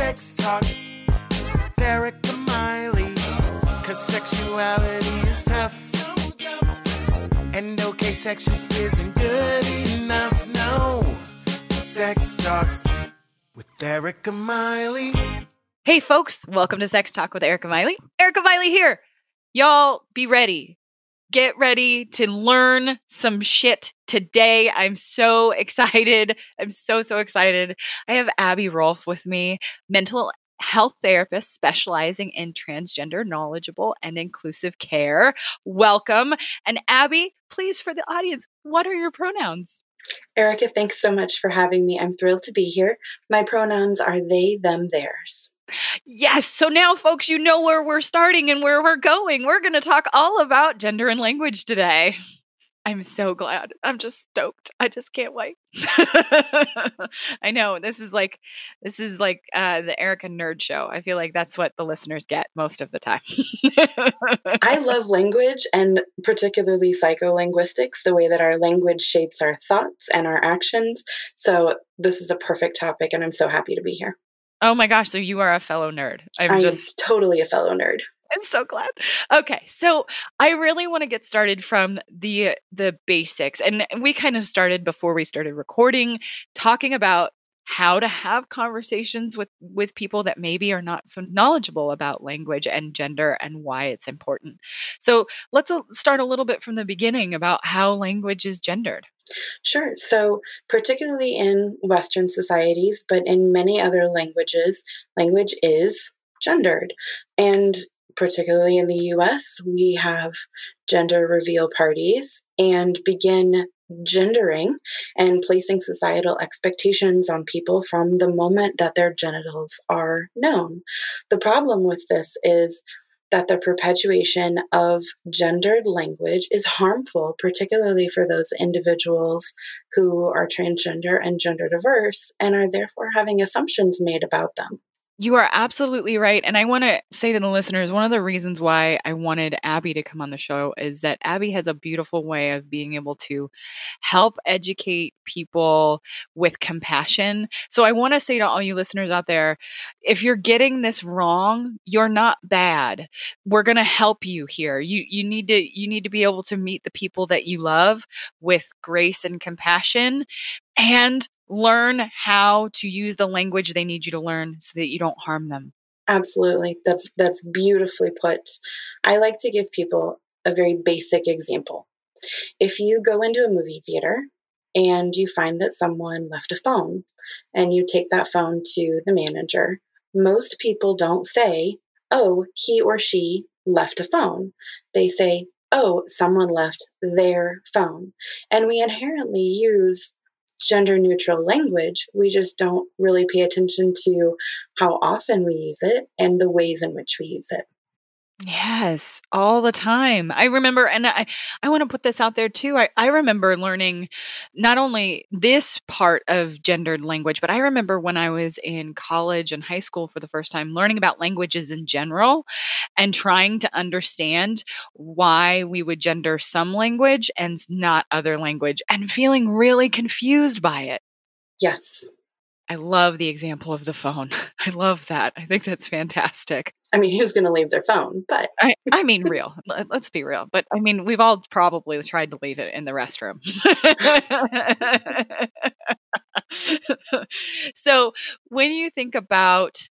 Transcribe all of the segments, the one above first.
Sex Talk with Erika Miley. Cause sexuality is tough. And okay, sex just isn't good enough. No. Sex Talk with Erika Miley. Hey, folks, welcome to Sex Talk with Erika Miley. Erika Miley here. Y'all be ready. Get ready to learn some shit today. I'm so excited. I'm so, so excited. I have Abby Rolfe with me, mental health therapist specializing in transgender, knowledgeable, and inclusive care. Welcome. And Abby, please, for the audience, what are your pronouns? Erika, thanks so much for having me. I'm thrilled to be here. My pronouns are they, them, theirs. Yes. So now, folks, you know where we're starting and where we're going. We're going to talk all about gender and language today. I'm so glad. I'm just stoked. I just can't wait. I know this is like this is like uh, the Erika Nerd Show. I feel like that's what the listeners get most of the time. I love language and particularly psycholinguistics, the way that our language shapes our thoughts and our actions. So this is a perfect topic, and I'm so happy to be here. Oh my gosh! So you are a fellow nerd. I'm, I'm just totally a fellow nerd. I'm so glad. Okay, so I really want to get started from the the basics, and we kind of started before we started recording, talking about how to have conversations with with people that maybe are not so knowledgeable about language and gender and why it's important. So let's start a little bit from the beginning about how language is gendered. Sure. So, particularly in Western societies, but in many other languages, language is gendered. And particularly in the US, we have gender reveal parties and begin gendering and placing societal expectations on people from the moment that their genitals are known. The problem with this is that the perpetuation of gendered language is harmful, particularly for those individuals who are transgender and gender diverse and are therefore having assumptions made about them. You are absolutely right. And I want to say to the listeners one of the reasons why I wanted Abby to come on the show is that Abby has a beautiful way of being able to help educate people with compassion. So I want to say to all you listeners out there if you're getting this wrong, you're not bad. We're going to help you here. You you need to you need to be able to meet the people that you love with grace and compassion and learn how to use the language they need you to learn so that you don't harm them. Absolutely. That's that's beautifully put. I like to give people a very basic example. If you go into a movie theater and you find that someone left a phone and you take that phone to the manager, most people don't say, "Oh, he or she left a phone." They say, "Oh, someone left their phone." And we inherently use gender neutral language. We just don't really pay attention to how often we use it and the ways in which we use it. Yes, all the time. I remember, and I, I want to put this out there too. I, I remember learning not only this part of gendered language, but I remember when I was in college and high school for the first time, learning about languages in general and trying to understand why we would gender some language and not other language and feeling really confused by it. Yes. I love the example of the phone. I love that. I think that's fantastic. I mean, who's going to leave their phone? But I, I mean, real. Let's be real. But I mean, we've all probably tried to leave it in the restroom. so, when you think about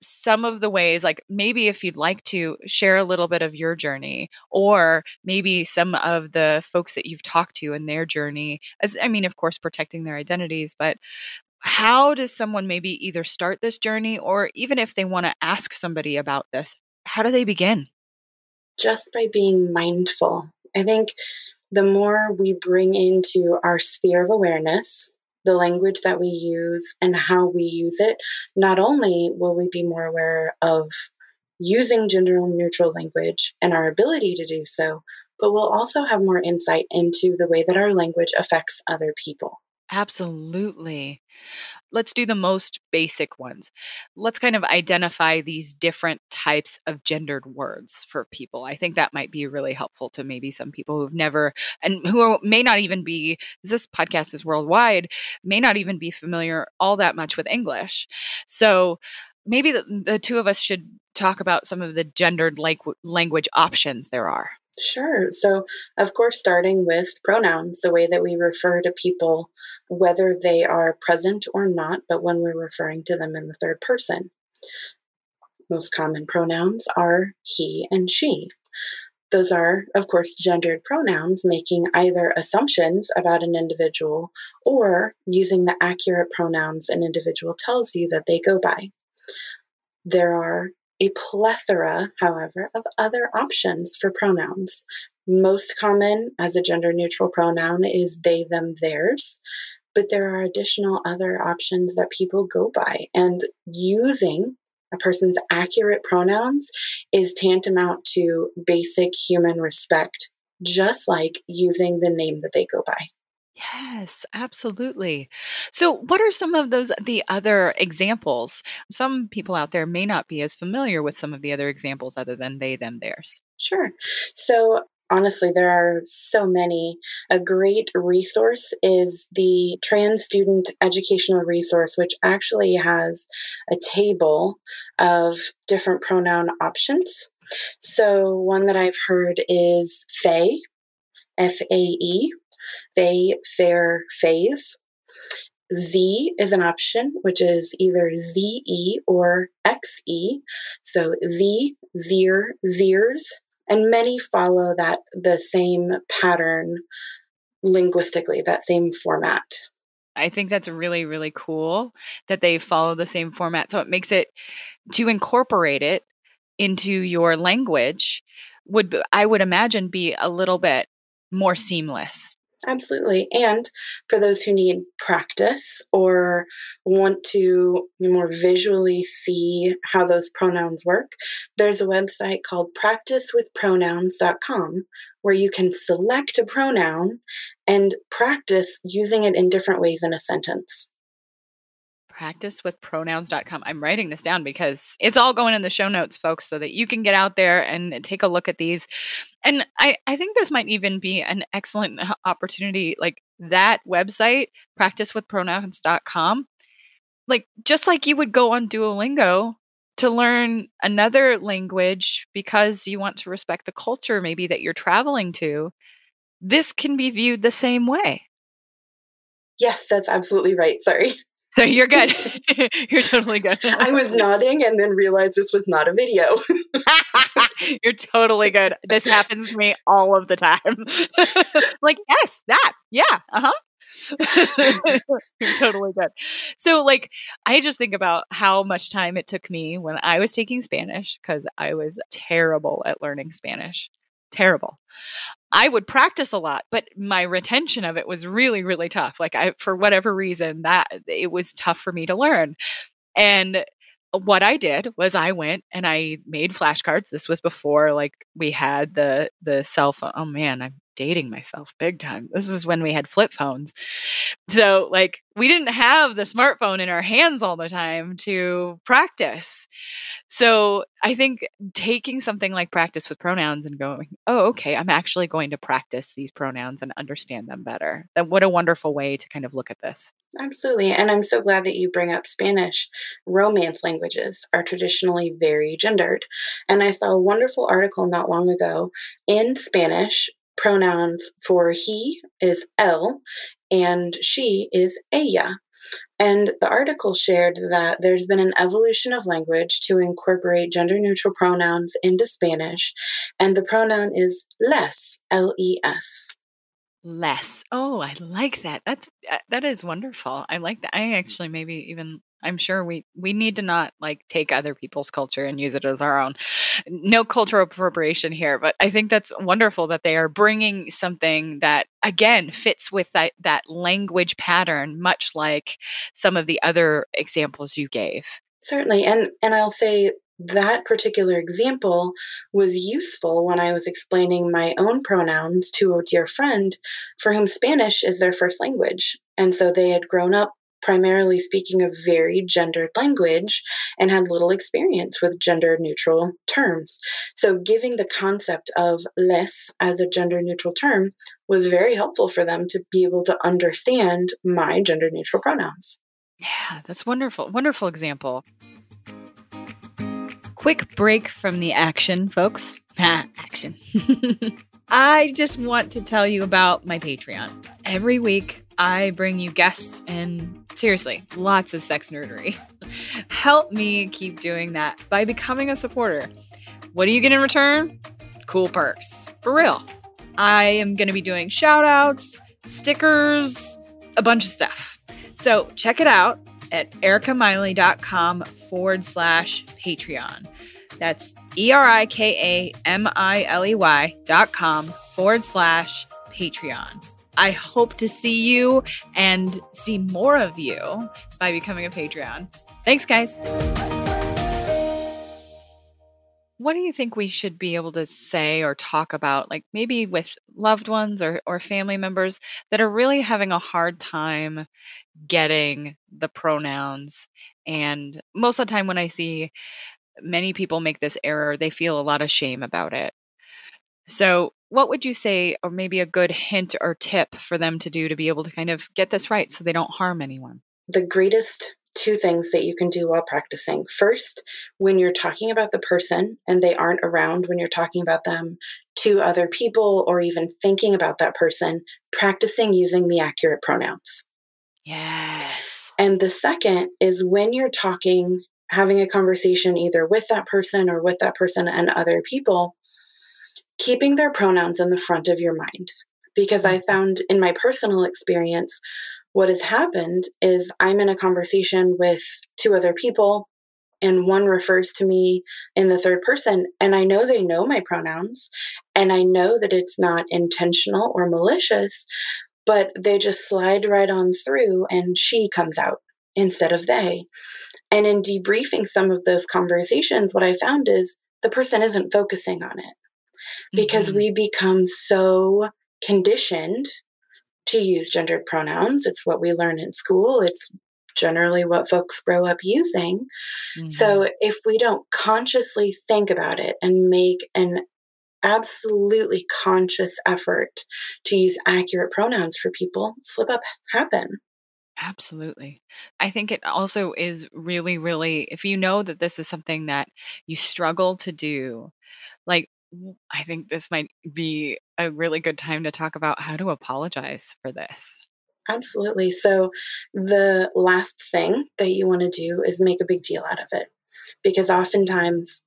some of the ways, like maybe if you'd like to share a little bit of your journey, or maybe some of the folks that you've talked to in their journey, as I mean, of course, protecting their identities, but how does someone maybe either start this journey or even if they want to ask somebody about this, how do they begin? Just by being mindful. I think the more we bring into our sphere of awareness the language that we use and how we use it, not only will we be more aware of using gender neutral language and our ability to do so, but we'll also have more insight into the way that our language affects other people. Absolutely. Let's do the most basic ones. Let's kind of identify these different types of gendered words for people. I think that might be really helpful to maybe some people who've never and who may not even be, this podcast is worldwide, may not even be familiar all that much with English. So, maybe the, the two of us should talk about some of the gendered like language options there are. Sure. So, of course, starting with pronouns, the way that we refer to people, whether they are present or not, but when we're referring to them in the third person. Most common pronouns are he and she. Those are, of course, gendered pronouns, making either assumptions about an individual or using the accurate pronouns an individual tells you that they go by. There are a plethora, however, of other options for pronouns. Most common as a gender neutral pronoun is they, them, theirs, but there are additional other options that people go by. And using a person's accurate pronouns is tantamount to basic human respect, just like using the name that they go by. Yes, absolutely. So, what are some of those the other examples? Some people out there may not be as familiar with some of the other examples other than they, them, theirs. Sure. So, honestly, there are so many. A great resource is the Trans Student Educational Resource, which actually has a table of different pronoun options. So, one that I've heard is FAE, F A E, they, faer, phase. Z is an option, which is either ZE or XE. So Z, Zir, Zirs, and many follow that the same pattern linguistically, that same format. I think that's really, really cool that they follow the same format. So it makes it to incorporate it into your language would I would imagine be a little bit more seamless. Absolutely. And for those who need practice or want to more visually see how those pronouns work, there's a website called practicewithpronouns.com where you can select a pronoun and practice using it in different ways in a sentence practicewithpronouns.com. I'm writing this down because it's all going in the show notes, folks, so that you can get out there and take a look at these. And I, I think this might even be an excellent opportunity. Like that website, practicewithpronouns.com, like just like you would go on Duolingo to learn another language because you want to respect the culture maybe that you're traveling to, this can be viewed the same way. Yes, that's absolutely right. Sorry. So you're good. you're totally good. I was nodding and then realized this was not a video. you're totally good. This happens to me all of the time. like, yes, that. Yeah. Uh huh. You're totally good. So, like, I just think about how much time it took me when I was taking Spanish because I was terrible at learning Spanish terrible. I would practice a lot, but my retention of it was really, really tough. Like I, for whatever reason, that it was tough for me to learn. And what I did was I went and I made flashcards. This was before like we had the the cell phone. Oh man, I'm dating myself big time. This is when we had flip phones. So, like, we didn't have the smartphone in our hands all the time to practice. So, I think taking something like practice with pronouns and going, oh, okay, I'm actually going to practice these pronouns and understand them better. That what a wonderful way to kind of look at this. Absolutely. And I'm so glad that you bring up Spanish. Romance languages are traditionally very gendered. And I saw a wonderful article not long ago in Spanish pronouns for he is él and she is ella. And the article shared that there's been an evolution of language to incorporate gender neutral pronouns into Spanish, and the pronoun is les, L E S. Les. Oh, I like that. That's uh, that is wonderful. I like that. I actually maybe even I'm sure we we need to not like take other people's culture and use it as our own. No cultural appropriation here, but I think that's wonderful that they are bringing something that again fits with that that language pattern much like some of the other examples you gave. Certainly. And and I'll say that particular example was useful when I was explaining my own pronouns to a dear friend for whom Spanish is their first language. And so they had grown up primarily speaking a very gendered language and had little experience with gender neutral terms. So, giving the concept of les as a gender neutral term was very helpful for them to be able to understand my gender neutral pronouns. Yeah, that's wonderful. Wonderful example. quick break from the action, folks. action. I just want to tell you about my Patreon. Every week, I bring you guests and seriously, lots of sex nerdery. Help me keep doing that by becoming a supporter. What do you get in return? Cool perks. For real. I am going to be doing shout outs, stickers, a bunch of stuff. So check it out at erikamiley.com forward slash Patreon. That's E R I K A M I L E Y dot com forward slash Patreon. I hope to see you and see more of you by becoming a Patreon. Thanks, guys. What do you think we should be able to say or talk about, like maybe with loved ones or, or family members that are really having a hard time getting the pronouns? And most of the time, when I see many people make this error, they feel a lot of shame about it. So, what would you say, or maybe a good hint or tip for them to do to be able to kind of get this right so they don't harm anyone? The greatest two things that you can do while practicing. First, when you're talking about the person and they aren't around, when you're talking about them to other people or even thinking about that person, practicing using the accurate pronouns. Yes. And the second is when you're talking, having a conversation either with that person or with that person and other people, keeping their pronouns in the front of your mind. Because I mm-hmm. found in my personal experience, what has happened is I'm in a conversation with two other people, and one refers to me in the third person, and I know they know my pronouns, and I know that it's not intentional or malicious, but they just slide right on through, and she comes out instead of they. And in debriefing some of those conversations, what I found is the person isn't focusing on it because mm-hmm. we become so conditioned to use gendered pronouns. It's what we learn in school. It's generally what folks grow up using. Mm-hmm. So if we don't consciously think about it and make an absolutely conscious effort to use accurate pronouns for people, slip up happen. Absolutely. I think it also is really, really, if you know that this is something that you struggle to do, like I think this might be a really good time to talk about how to apologize for this. Absolutely. So, the last thing that you want to do is make a big deal out of it. Because oftentimes,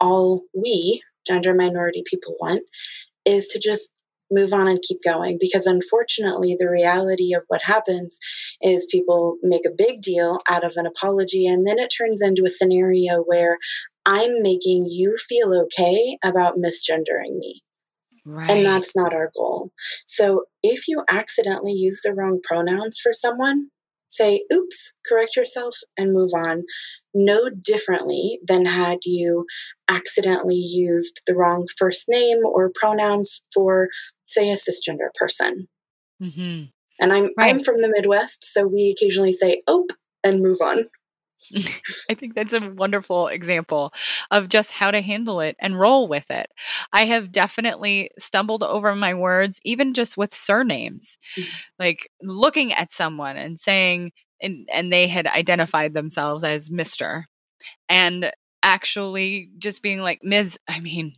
all we, gender minority people, want is to just move on and keep going. Because unfortunately, the reality of what happens is people make a big deal out of an apology, and then it turns into a scenario where I'm making you feel okay about misgendering me. Right. And that's not our goal. So if you accidentally use the wrong pronouns for someone, say, oops, correct yourself and move on. No differently than had you accidentally used the wrong first name or pronouns for, say, a cisgender person. Mm-hmm. And I'm right. I'm from the Midwest, so we occasionally say "oop" and move on. I think that's a wonderful example of just how to handle it and roll with it. I have definitely stumbled over my words, even just with surnames, mm-hmm. like looking at someone and saying, and, and they had identified themselves as Mr. And actually just being like, Ms., I mean,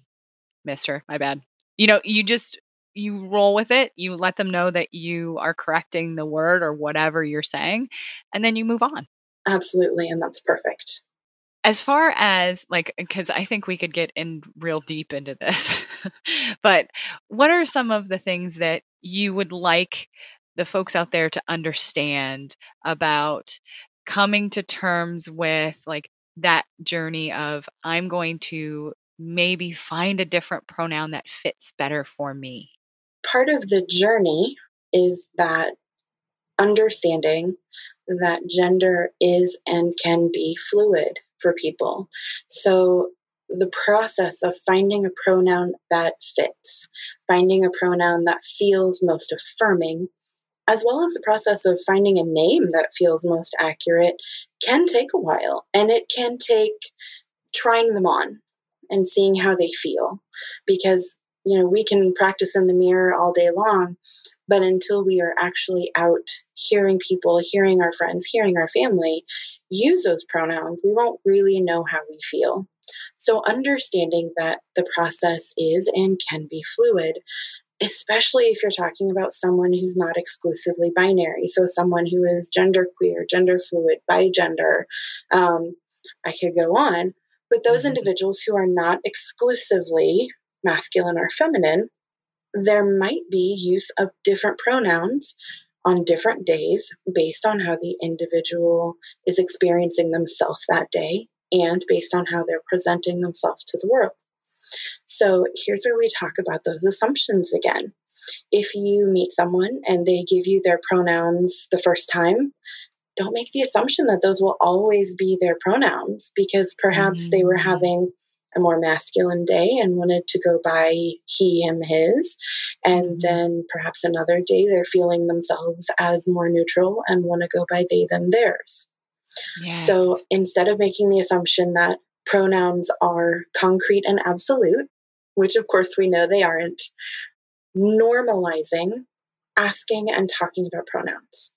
Mr., my bad. You know, you just, you roll with it. You let them know that you are correcting the word or whatever you're saying, and then you move on. Absolutely. And that's perfect. As far as like, because I think we could get in real deep into this, but what are some of the things that you would like the folks out there to understand about coming to terms with like that journey of I'm going to maybe find a different pronoun that fits better for me? Part of the journey is that understanding that gender is and can be fluid for people. So, the process of finding a pronoun that fits, finding a pronoun that feels most affirming, as well as the process of finding a name that feels most accurate, can take a while. And it can take trying them on and seeing how they feel. Because, you know, we can practice in the mirror all day long, but until we are actually out hearing people, hearing our friends, hearing our family use those pronouns, we won't really know how we feel. So, understanding that the process is and can be fluid, especially if you're talking about someone who's not exclusively binary. So, someone who is genderqueer, gender fluid, bigender, um, I could go on. But those mm-hmm. individuals who are not exclusively masculine or feminine, there might be use of different pronouns on different days based on how the individual is experiencing themselves that day and based on how they're presenting themselves to the world. So here's where we talk about those assumptions again. If you meet someone and they give you their pronouns the first time, don't make the assumption that those will always be their pronouns because perhaps mm-hmm. they were mm. having a more masculine day and wanted to go by he, him, his. And mm-hmm. then perhaps another day they're feeling themselves as more neutral and want to go by they, them, theirs. Yes. So instead of making the assumption that pronouns are concrete and absolute, which of course we know they aren't, normalizing asking and talking about pronouns.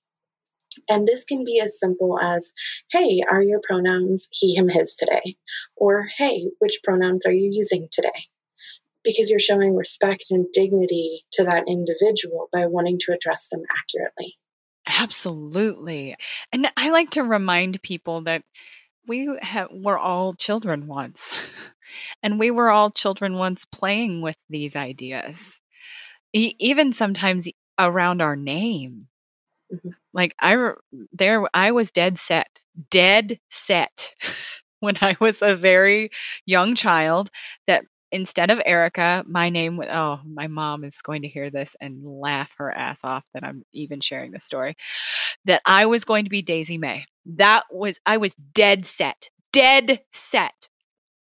And this can be as simple as, hey, are your pronouns he, him, his today? Or, hey, which pronouns are you using today? Because you're showing respect and dignity to that individual by wanting to address them accurately. Absolutely. And I like to remind people that we have, were all children once, and we were all children once playing with these ideas, e- even sometimes around our name. Mm-hmm. Like I there I was dead set, dead set when I was a very young child that instead of Erika, my name was oh, my mom is going to hear this and laugh her ass off that I'm even sharing this story. That I was going to be Daisy May. That was I was dead set. Dead set.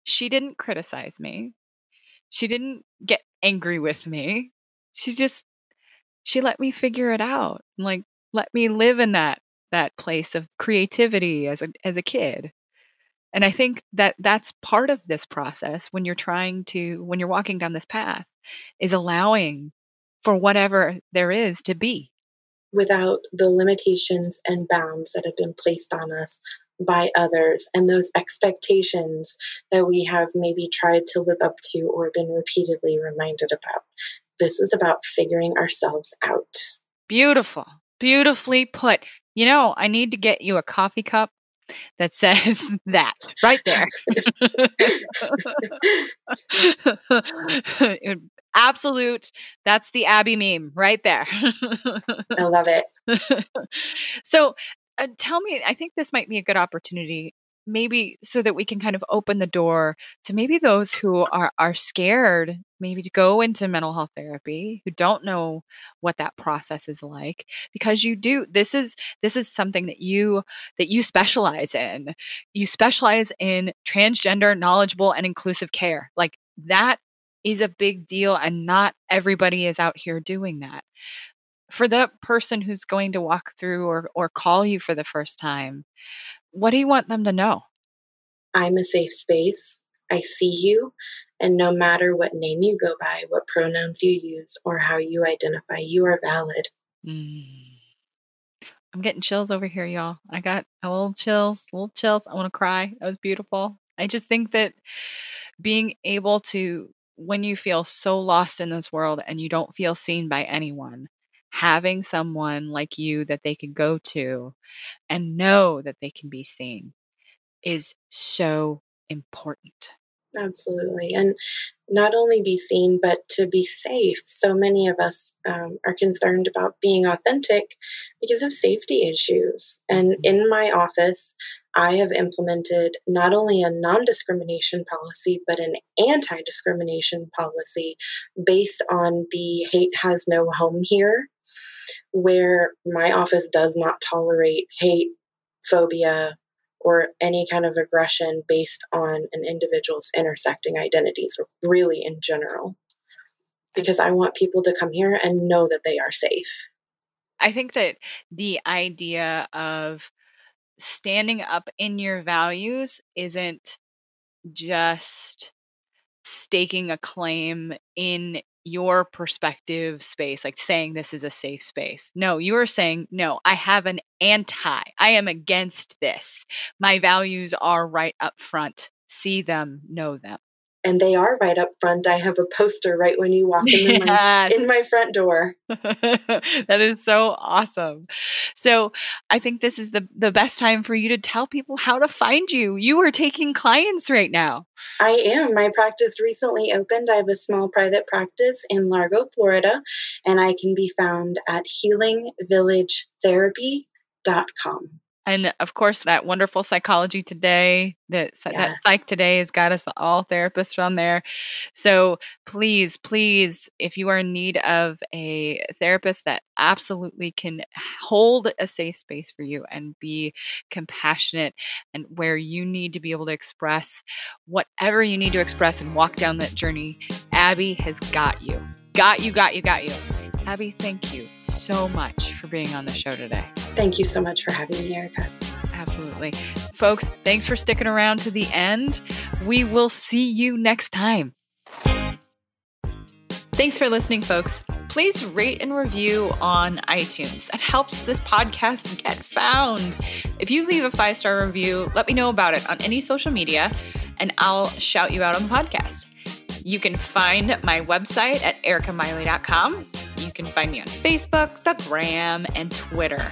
She didn't criticize me. She didn't get angry with me. She just she let me figure it out. Like let me live in that that place of creativity as a as a kid and i think that that's part of this process when you're trying to when you're walking down this path is allowing for whatever there is to be without the limitations and bounds that have been placed on us by others and those expectations that we have maybe tried to live up to or been repeatedly reminded about. This is about figuring ourselves out. Beautiful. Beautifully put. You know, I need to get you a coffee cup that says that right there. Absolute. That's the Abby meme right there. I love it. so, uh, tell me, I think this might be a good opportunity maybe so that we can kind of open the door to maybe those who are are scared maybe to go into mental health therapy who don't know what that process is like because you do this is this is something that you that you specialize in. You specialize in transgender knowledgeable and inclusive care. Like that is a big deal and not everybody is out here doing that for the person who's going to walk through or or call you for the first time what do you want them to know? I'm a safe space. I see you. And no matter what name you go by, what pronouns you use, or how you identify, you are valid. Mm. I'm getting chills over here, y'all. I got a little chills, little chills. I want to cry. That was beautiful. I just think that being able to, when you feel so lost in this world and you don't feel seen by anyone, having someone like you that they can go to and know that they can be seen is so important. Absolutely. And not only be seen, but to be safe. So many of us um, are concerned about being authentic because of safety issues. And mm-hmm. in my office, I have implemented not only a non discrimination policy, but an anti discrimination policy based on the hate has no home here, where my office does not tolerate hate, phobia, or any kind of aggression based on an individual's intersecting identities, really in general. Because I want people to come here and know that they are safe. I think that the idea of standing up in your values isn't just staking a claim in your perspective space, like saying this is a safe space. No, you are saying, no, I have an anti, I am against this. My values are right up front see them, know them and they are right up front. I have a poster right when you walk in, yes. my, in my front door. that is so awesome. So I think this is the, the best time for you to tell people how to find you. You are taking clients right now. I am. My practice recently opened. I have a small private practice in Largo, Florida, and I can be found at healingvillagetherapy.com. And uh, of course, that wonderful psychology today, that, yes. that psych today has got us all therapists on there. So please, please, if you are in need of a therapist that absolutely can hold a safe space for you and be compassionate and where you need to be able to express whatever you need to express and walk down that journey, Abby has got you. Got you, got you, got you. Abby, thank you so much for being on the show today. Thank you so much for having me, Erika. Absolutely. Folks, thanks for sticking around to the end. We will see you next time. Thanks for listening, folks. Please rate and review on iTunes. It helps this podcast get found. If you leave a five star review, let me know about it on any social media, and I'll shout you out on the podcast. You can find my website at erikamiley.com. You can find me on Facebook, the Gram, and Twitter.